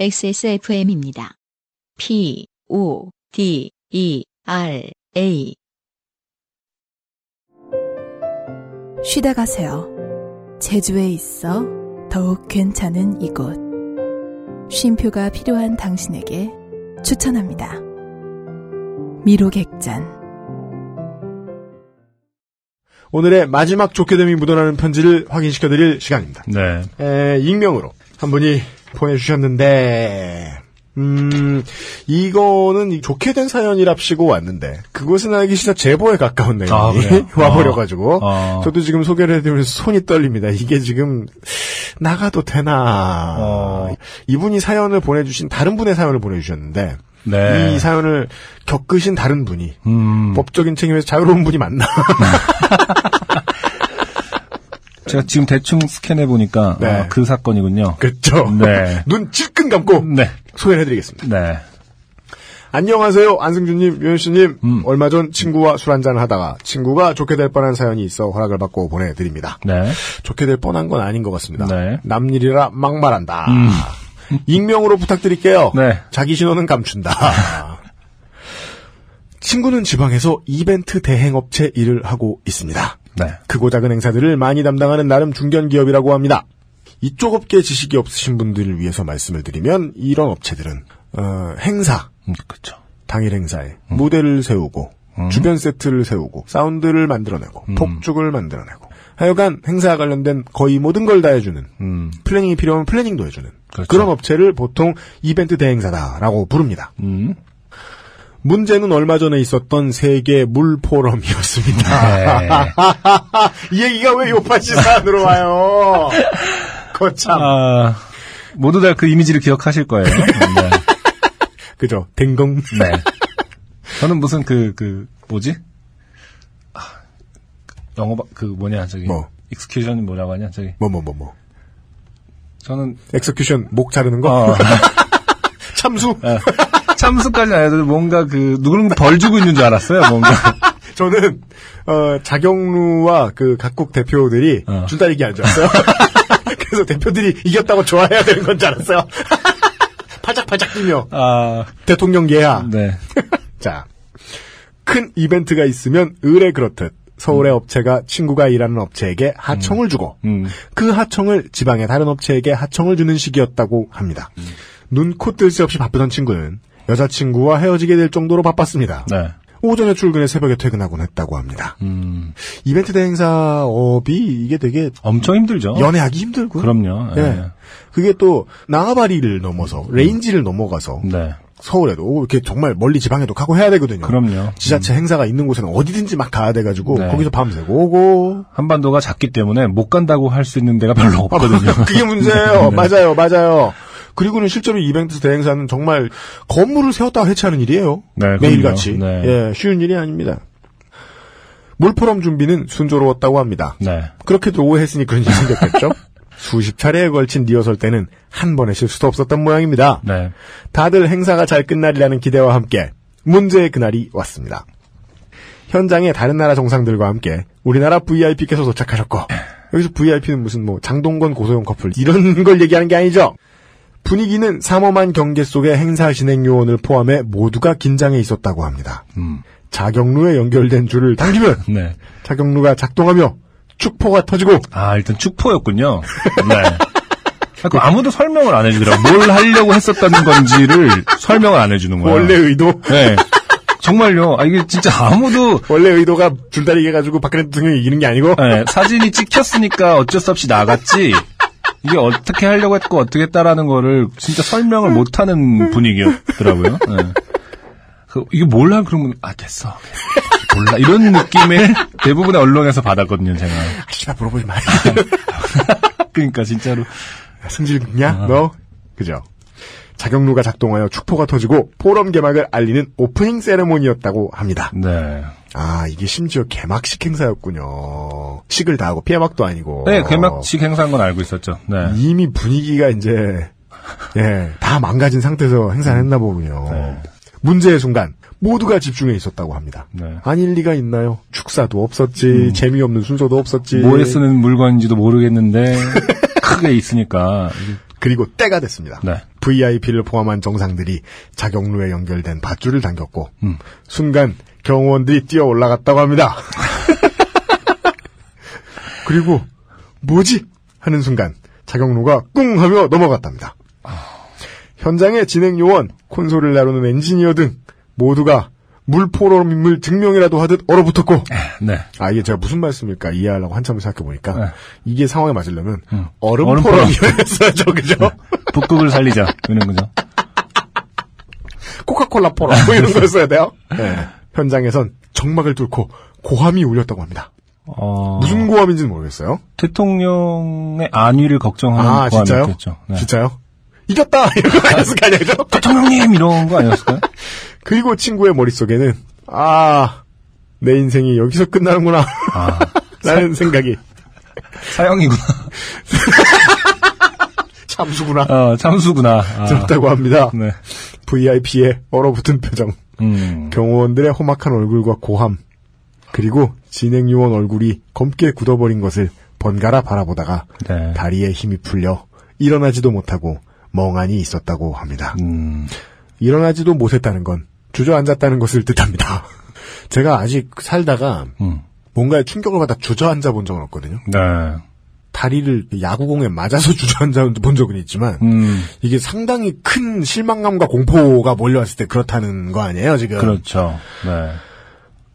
XSFM입니다. P, O, D, E, R, A. 쉬다 가세요. 제주에 있어 더욱 괜찮은 이곳. 쉼표가 필요한 당신에게 추천합니다. 미로객잔. 오늘의 마지막 좋게 됨이 묻어나는 편지를 확인시켜드릴 시간입니다. 네. 에, 익명으로 한 분이 보내주셨는데, 음, 이거는 이 좋게 된 사연이랍시고 왔는데, 그것은 알기 싫어 제보에 가까운 내용이 아? 와버려가지고, 어. 저도 지금 소개를 해드리면서 손이 떨립니다. 이게 지금, 나가도 되나. 어. 이분이 사연을 보내주신, 다른 분의 사연을 보내주셨는데, 네. 이 사연을 겪으신 다른 분이, 음, 법적인 책임에서 자유로운 분이 맞나. 제가 지금 대충 스캔해 보니까 네. 아, 그 사건이군요. 그렇죠. 네. 눈 찔끔 감고 네. 소개를 해드리겠습니다. 네. 안녕하세요, 안승준님, 유현씨님. 음. 얼마 전 친구와 술 한잔 하다가 친구가 좋게 될 뻔한 사연이 있어 허락을 받고 보내드립니다. 네. 좋게 될 뻔한 건 아닌 것 같습니다. 네. 남일이라 막말한다. 음. 익명으로 부탁드릴게요. 네. 자기 신호는 감춘다. 친구는 지방에서 이벤트 대행업체 일을 하고 있습니다. 네. 크고 작은 행사들을 많이 담당하는 나름 중견 기업이라고 합니다. 이쪽 업계 지식이 없으신 분들을 위해서 말씀을 드리면 이런 업체들은 어, 행사, 음, 그렇죠. 당일 행사에 무대를 세우고 주변 세트를 세우고 사운드를 만들어내고 폭죽을 만들어내고 하여간 행사와 관련된 거의 모든 걸 다 해주는 음. planning이 필요하면 planning도 해주는 그렇죠. 그런 업체를 보통 이벤트 대행사다라고 부릅니다. 음. 문제는 얼마 전에 있었던 세계 물 포럼이었습니다. 네. 이 얘기가 왜 요팟시 사연으로 와요? 거참. 아, 모두 다 그 이미지를 기억하실 거예요. 네. 그죠? 댕공. 네. 저는 무슨 그, 그, 뭐지? 아, 영어, 바- 그 뭐냐, 저기. 뭐? execution이 뭐라고 하냐, 저기. 뭐, 뭐, 뭐, 뭐. 저는, execution 목 자르는 거? 어, 참수? 참수까지는 아니어도 뭔가 그, 누구는 벌 주고 있는 줄 알았어요, 뭔가. 저는, 어, 자경루와 그 각국 대표들이 어. 줄다리기 한 줄 알았어요. 그래서 대표들이 이겼다고 좋아해야 되는 건 줄 알았어요. 팔짝팔짝 뛰며. 아, 대통령 예하. 네. 자, 큰 이벤트가 있으면 의뢰 그렇듯 서울의 업체가 친구가 일하는 업체에게 하청을 주고 음. 그 하청을 지방의 다른 업체에게 하청을 주는 시기였다고 합니다. 눈, 코, 뜰 새 없이 바쁘던 친구는 여자친구와 헤어지게 될 정도로 바빴습니다. 네. 오전에 출근해 새벽에 퇴근하곤 했다고 합니다. 음. 이벤트 대행사업이 이게 되게 엄청 힘들죠. 연애하기 힘들고요. 그럼요. 예. 예. 그게 또 나가바리를 넘어서 range를 넘어가서 네. 서울에도 이렇게 정말 멀리 지방에도 가고 해야 되거든요. 그럼요. 지자체 행사가 있는 곳에는 어디든지 막 가야 돼가지고 네. 거기서 밤새고 오고 한반도가 작기 때문에 못 간다고 할 수 있는 데가 별로 없거든요. 그게 문제예요. 네. 맞아요, 맞아요. 그리고는 실제로 이벤트 대행사는 정말 건물을 세웠다가 해체하는 일이에요. 네, 매일같이. 네. 예, 쉬운 일이 아닙니다. 물포럼 준비는 순조로웠다고 합니다. 네. 그렇게도 오해했으니 그런 일이 생겼겠죠? 수십 차례에 걸친 리허설 때는 한 번의 실수도 없었던 모양입니다. 네. 다들 행사가 잘 끝날이라는 기대와 함께 문제의 그날이 왔습니다. 현장에 다른 나라 정상들과 함께 우리나라 VIP께서 도착하셨고 여기서 VIP는 무슨 뭐 장동건 고소영 커플 이런 걸 얘기하는 게 아니죠. 분위기는 삼엄한 경계 속의 행사 진행 요원을 포함해 모두가 긴장해 있었다고 합니다. 음. 자경루에 연결된 줄을 당기면 네. 자경루가 작동하며 축포가 터지고 아, 일단 축포였군요. 네. 그 아무도 설명을 안 해주더라고. 뭘 하려고 했었다는 건지를 설명을 안 해주는 거야. 원래 의도 네. 정말요. 아, 이게 진짜 아무도 원래 의도가 줄다리기 해가지고 박근혜 대통령이 이기는 게 아니고 네, 사진이 찍혔으니까 어쩔 수 없이 나갔지. 이게 어떻게 하려고 했고 어떻게 했다라는 거를 진짜 설명을 못하는 분위기였더라고요. 네. 그, 이게 몰라 그러면 아 됐어. 몰라 이런 느낌의 대부분의 언론에서 받았거든요 제가. 아, 씨발 물어보지 마. 그러니까 진짜로 승질 있냐? 너? 그죠? 자경루가 작동하여 축포가 터지고 포럼 개막을 알리는 오프닝 세레모니였다고 합니다. 네. 아, 이게 심지어 개막식 행사였군요. 식을 다 하고 피해막도 아니고. 네 개막식 행사인 건 알고 있었죠. 네. 이미 분위기가 이제, 예, 다 망가진 상태에서 행사를 했나 보군요. 네. 문제의 순간, 모두가 집중해 있었다고 합니다. 네. 아닐 리가 있나요? 축사도 없었지, 재미없는 순서도 없었지. 뭐에 쓰는 물건인지도 모르겠는데 크게 있으니까 그리고 때가 됐습니다. 네. VIP를 포함한 정상들이 자격루에 연결된 밧줄을 당겼고 음. 순간 경호원들이 뛰어 올라갔다고 합니다. 그리고 뭐지 하는 순간 자격루가 꿍 하며 넘어갔답니다. 현장의 진행 요원, 콘솔을 다루는 엔지니어 등 모두가 물포럼임을 증명이라도 하듯 얼어붙었고 네. 아 이게 제가 무슨 말씀일까 이해하려고 한참을 생각해 보니까 네. 이게 상황에 맞으려면 음. 얼음 포럼이었어야죠 그죠? 북극을 살리자. 이런 거죠. 코카콜라 포럼 뭐 이런 거였어야 돼요. 네. 현장에선 정막을 뚫고 고함이 울렸다고 합니다. 어, 무슨 고함인지는 모르겠어요. 대통령의 안위를 걱정하는 아 진짜요? 고함이었겠죠. 네. 진짜요? 이겼다 이런 거 아니었을 거 아니에요? 대통령님 이런 거 아니었을까요? 그리고 친구의 머릿속에는 아 내 인생이 여기서 끝나는구나 아, 라는 생각이 사형이구나. 참수구나 어, 참수구나. 아, 들었다고 합니다. 네. VIP의 얼어붙은 표정 음. 경호원들의 험악한 얼굴과 고함, 그리고 진행요원 얼굴이 검게 굳어버린 것을 번갈아 바라보다가 네. 다리에 힘이 풀려 일어나지도 못하고 멍하니 있었다고 합니다. 음. 일어나지도 못했다는 건 주저앉았다는 것을 뜻합니다. 제가 아직 살다가 음. 뭔가에 충격을 받아 주저앉아 본 적은 없거든요. 네. 다리를 야구공에 맞아서 주저앉아 본 적은 있지만 음. 이게 상당히 큰 실망감과 공포가 몰려왔을 때 그렇다는 거 아니에요, 지금. 그렇죠. 네.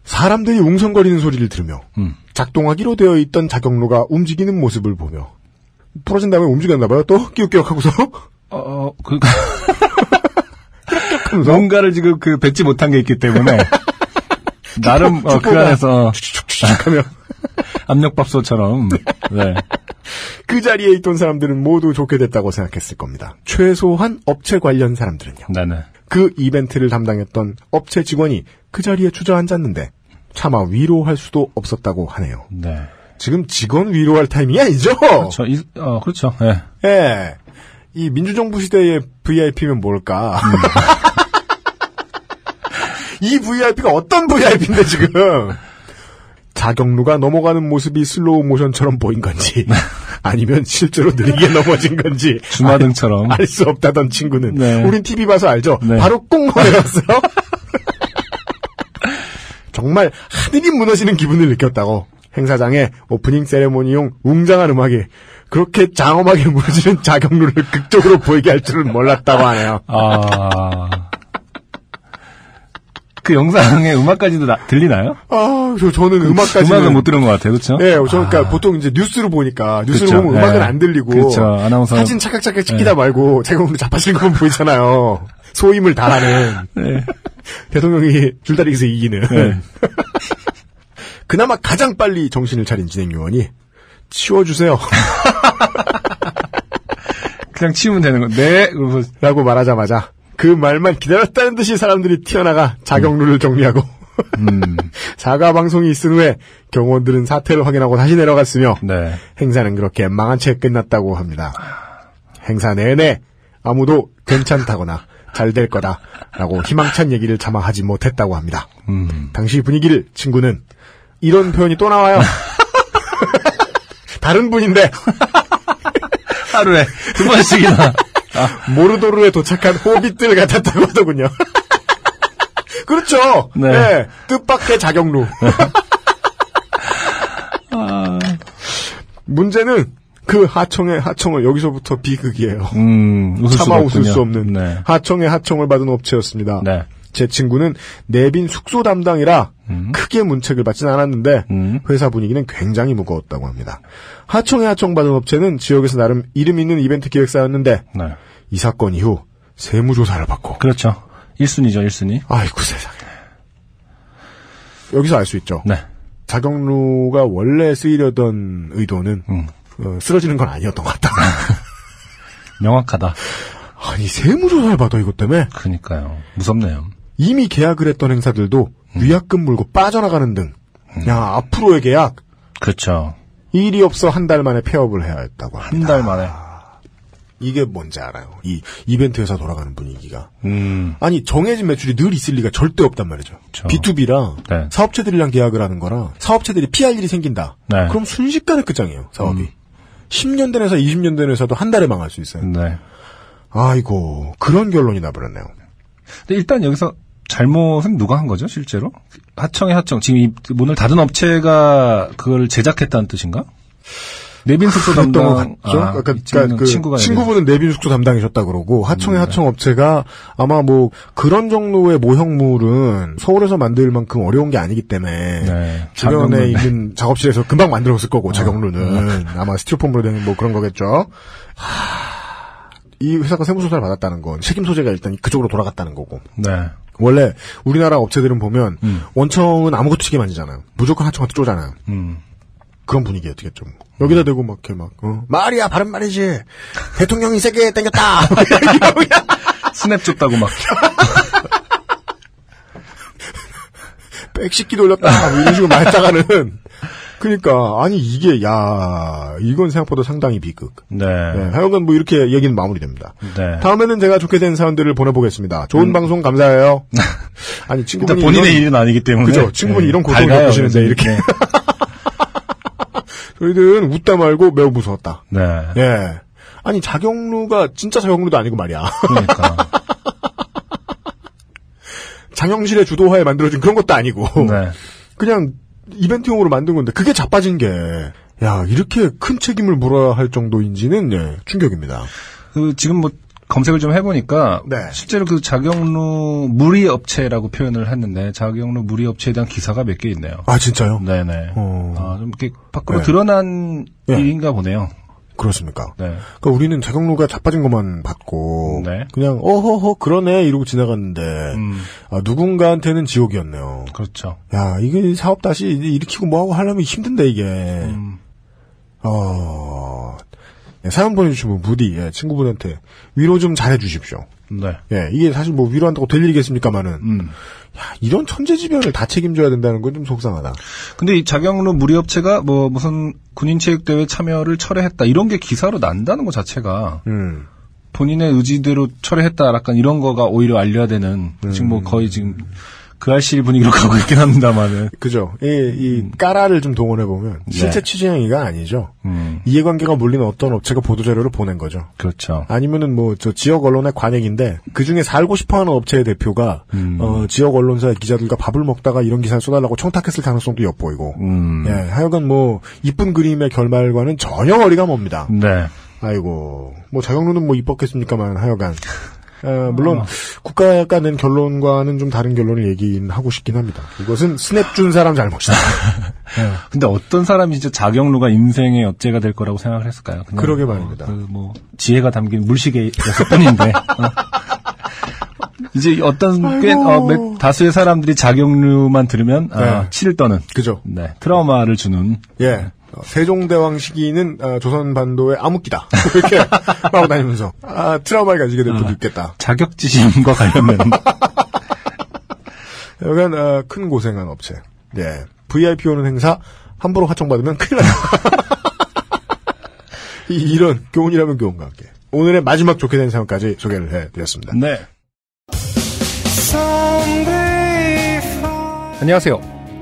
사람들이 웅성거리는 소리를 들으며 음. 작동하기로 되어 있던 자격로가 움직이는 모습을 보며 부러진 다음에 움직였나 봐요. 또 끼욱끼욱하고서 어, 그, 하면서 뭔가를 지금 그 뱉지 못한 게 있기 때문에 나름 어, 그 안에서 하며 압력밥솥처럼 네. 그 자리에 있던 사람들은 모두 좋게 됐다고 생각했을 겁니다. 최소한 업체 관련 사람들은요. 네네. 그 이벤트를 담당했던 업체 직원이 그 자리에 주저앉았는데 차마 위로할 수도 없었다고 하네요. 네. 지금 직원 위로할 타이밍이 아니죠? 저, 이, 어, 그렇죠. 예. 예. 이 민주정부 시대의 VIP면 뭘까? 이 VIP가 어떤 VIP인데 지금? 자격루가 넘어가는 모습이 슬로우 모션처럼 보인 건지, 아니면 실제로 느리게 넘어진 건지, 주마등처럼. 알 수 없다던 친구는, 네. 우린 TV 봐서 알죠? 네. 바로 꽁 내렸어요. 정말 하늘이 무너지는 기분을 느꼈다고. 행사장에 오프닝 세레모니용 웅장한 음악이 그렇게 장엄하게 무너지는 자격루를 극적으로 보이게 할 줄은 몰랐다고 하네요. 아. 그 영상에 음악까지도 나- 들리나요? 아, 저, 저는 음악까지는. 음악은 못 들은 것 같아요. 그렇죠? 예, 저, 그러니까 보통 이제 뉴스를 보니까, 뉴스를 그쵸, 보면 음악은 예. 안 들리고, 그쵸, 아나운서- 사진 착각착각 찍히다 말고, 자경루 잡아치는 것만 보이잖아요. 소임을 다하는. 네. 대통령이 줄다리기에서 이기는. 네. 그나마 가장 빨리 정신을 차린 진행요원이 치워주세요. 그냥 치우면 되는 거. 네. 그러면서 라고 말하자마자 그 말만 기다렸다는 듯이 사람들이 튀어나가 자경루를 정리하고 음. 사과 방송이 있은 후에 경호원들은 사태를 확인하고 다시 내려갔으며 네. 행사는 그렇게 망한 채 끝났다고 합니다. 행사 내내 아무도 괜찮다거나 잘 될 거다라고 희망찬 얘기를 차마 하지 못했다고 합니다. 음. 당시 분위기를 친구는 이런 표현이 또 나와요. 다른 분인데 하루에 두 번씩이나. 모르도르에 도착한 호빗들 같았다고 하더군요. 그렇죠. 네. 네. 뜻밖의 자경루. 문제는 그 하청의 하청을 여기서부터 비극이에요. 음, 웃을 차마 웃을. 수 없는 네. 하청의 하청을 받은 업체였습니다. 네. 제 친구는 내빈 숙소 담당이라 음. 크게 문책을 받진 않았는데 음. 회사 분위기는 굉장히 무거웠다고 합니다. 하청의 하청 받은 업체는 지역에서 나름 이름 있는 이벤트 기획사였는데 네. 이 사건 이후 세무조사를 받고 그렇죠. 1순위죠, 1순위. 아이고 세상에 여기서 알 수 있죠. 네. 자경루가 원래 쓰이려던 의도는 음. 어, 쓰러지는 건 아니었던 것 같다. 명확하다. 아니 세무조사를 받아 이것 때문에 그니까요. 무섭네요. 이미 계약을 했던 행사들도 음. 위약금 물고 빠져나가는 등, 야, 앞으로의 계약, 그렇죠. 일이 없어 한 달 만에 폐업을 해야 했다고 한 합니다. 달 만에. 이게 뭔지 알아요. 이 이벤트 회사 돌아가는 분위기가. 음. 아니, 정해진 매출이 늘 있을 리가 절대 없단 말이죠. 그쵸. B2B라, 네. 사업체들이랑 계약을 하는 거라, 사업체들이 피할 일이 생긴다. 네. 그럼 순식간에 끝장이에요, 사업이. 음. 10년 된 회사, 20년 된 회사도 한 달에 망할 수 있어요. 네. 아이고, 그런 결론이 나버렸네요. 근데 일단 여기서 잘못은 누가 한 거죠, 실제로? 하청의 하청. 지금 이 문을 닫은 업체가 그걸 제작했다는 뜻인가? 내빈 숙소 담당. 것 같죠? 아, 그러니까, 이 친구는 그 친구가 친구분은 내빈 숙소 담당이셨다 그러고 하청의 음, 네. 하청 업체가 아마 뭐 그런 종류의 모형물은 서울에서 만들 만큼 어려운 게 아니기 때문에 네. 주변에 작은 있는 작업실에서 금방 만들었을 어. 거고 자격루는 아 마 스티로폼으로 된 뭐 그런 거겠죠. 하, 이 회사가 세무조사를 받았다는 건 책임 소재가 일단 그쪽으로 돌아갔다는 거고 네. 원래 우리나라 업체들은 보면 음. 원청은 아무것도 책임 안 지잖아요. 무조건 하청한테 쪼잖아요. 음. 그런 분위기였겠죠. 뭐. 여기다 대고 막 이렇게 막 어, 말이야 바른 말이지 대통령이 세게 땡겼다 스냅 줬다고 막. 백식기 돌렸다 뭐 이런 식으로 말다가는 그러니까 아니 이게 야 이건 생각보다 상당히 비극. 네. 네, 하여간 뭐 이렇게 얘기는 마무리됩니다. 네. 다음에는 제가 좋게 된 사연들을 보내보겠습니다. 좋은 방송 감사해요. 아니 친구분이 본인의 이런, 일은 아니기 때문에. 그죠. 친구분이 이런 고통을 겪으시는데. 이렇게. 네. 저희들은 웃다 말고 매우 무서웠다. 네. 예. 아니 자경루가 진짜 자경루도 아니고 말이야. 그러니까. 장영실의 주도하에 만들어진 그런 것도 아니고 네. 그냥 이벤트용으로 만든 건데 그게 자빠진 게 야 이렇게 큰 책임을 물어야 할 정도인지는 예, 충격입니다. 그 지금 뭐 검색을 좀 해보니까 네. 실제로 그 자경루 무리 업체라고 표현을 했는데 자경루 무리 업체에 대한 기사가 몇 개 있네요. 아 진짜요? 네네. 어. 아, 좀 이렇게 밖으로 네. 드러난 네. 일인가 보네요. 그렇습니까? 네. 그러니까 우리는 자경루가 자빠진 것만 봤고 네. 그냥 어허허 그러네 이러고 지나갔는데 음, 아, 누군가한테는 지옥이었네요. 그렇죠. 야 이게 사업 다시 일으키고 뭐하고 하려면 힘든데 이게 음, 어 예, 사연 보내주신 분 부디 예, 친구분한테 위로 좀 잘해주십시오. 네. 예, 이게 사실 뭐 위로한다고 될 일이겠습니까만은 음. 야, 이런 천재지변을 다 책임져야 된다는 건 좀 속상하다. 근데 이 자경루 무리 업체가 뭐 무슨 군인체육대회 참여를 철회했다 이런 게 기사로 난다는 것 자체가 음, 본인의 의지대로 철회했다 약간 이런 거가 오히려 알려야 되는 지금 뭐 거의 지금 그 알실 분위기로 가고 있긴 합니다만은. 그죠. 이, 이 까라를 좀 동원해 보면 네. 실제 취재 행위가 아니죠. 음, 이해관계가 몰리는 어떤 업체가 보도 자료를 보낸 거죠. 그렇죠. 아니면은 뭐 저 지역 언론의 관행인데 그 중에 살고 싶어 하는 업체의 대표가 음. 어, 지역 언론사의 기자들과 밥을 먹다가 이런 기사를 쏟아내고 청탁했을 가능성도 엿보이고. 음, 예, 하여간 뭐 이쁜 그림의 결말과는 전혀 거리가 멉니다. 네. 아이고 뭐 자경루는 뭐 이뻤겠습니까만 하여간 어, 물론 국가가 낸 결론과는 좀 다른 결론을 얘기하고 싶긴 합니다. 이것은 스냅 준 사람 잘못이다. 근데 어떤 사람이 진짜 자경루가 인생의 업체가 될 거라고 생각을 했을까요? 그러게 뭐, 말입니다. 그 뭐 지혜가 담긴 물시계였을 뿐인데. 어. 이제 어떤 꽤 어, 몇- 다수의 사람들이 자경루만 들으면 아, 네. 치를 떠는 그죠? 네, 트라우마를 주는 예. 어, 세종대왕 시기는 어, 조선 반도의 암흑기다. 이렇게 말하고 다니면서 아, 트라우마를 가지게 될 수도 있겠다. 자격지심과 관련된 여간 어, 큰 고생한 업체. 예. VIP 오는 행사 함부로 하청받으면 큰일 나요. 이- 이런 교훈이라면 교훈과 함께 오늘의 마지막 좋게 된 사연까지 소개를 해드렸습니다. 네. 안녕하세요.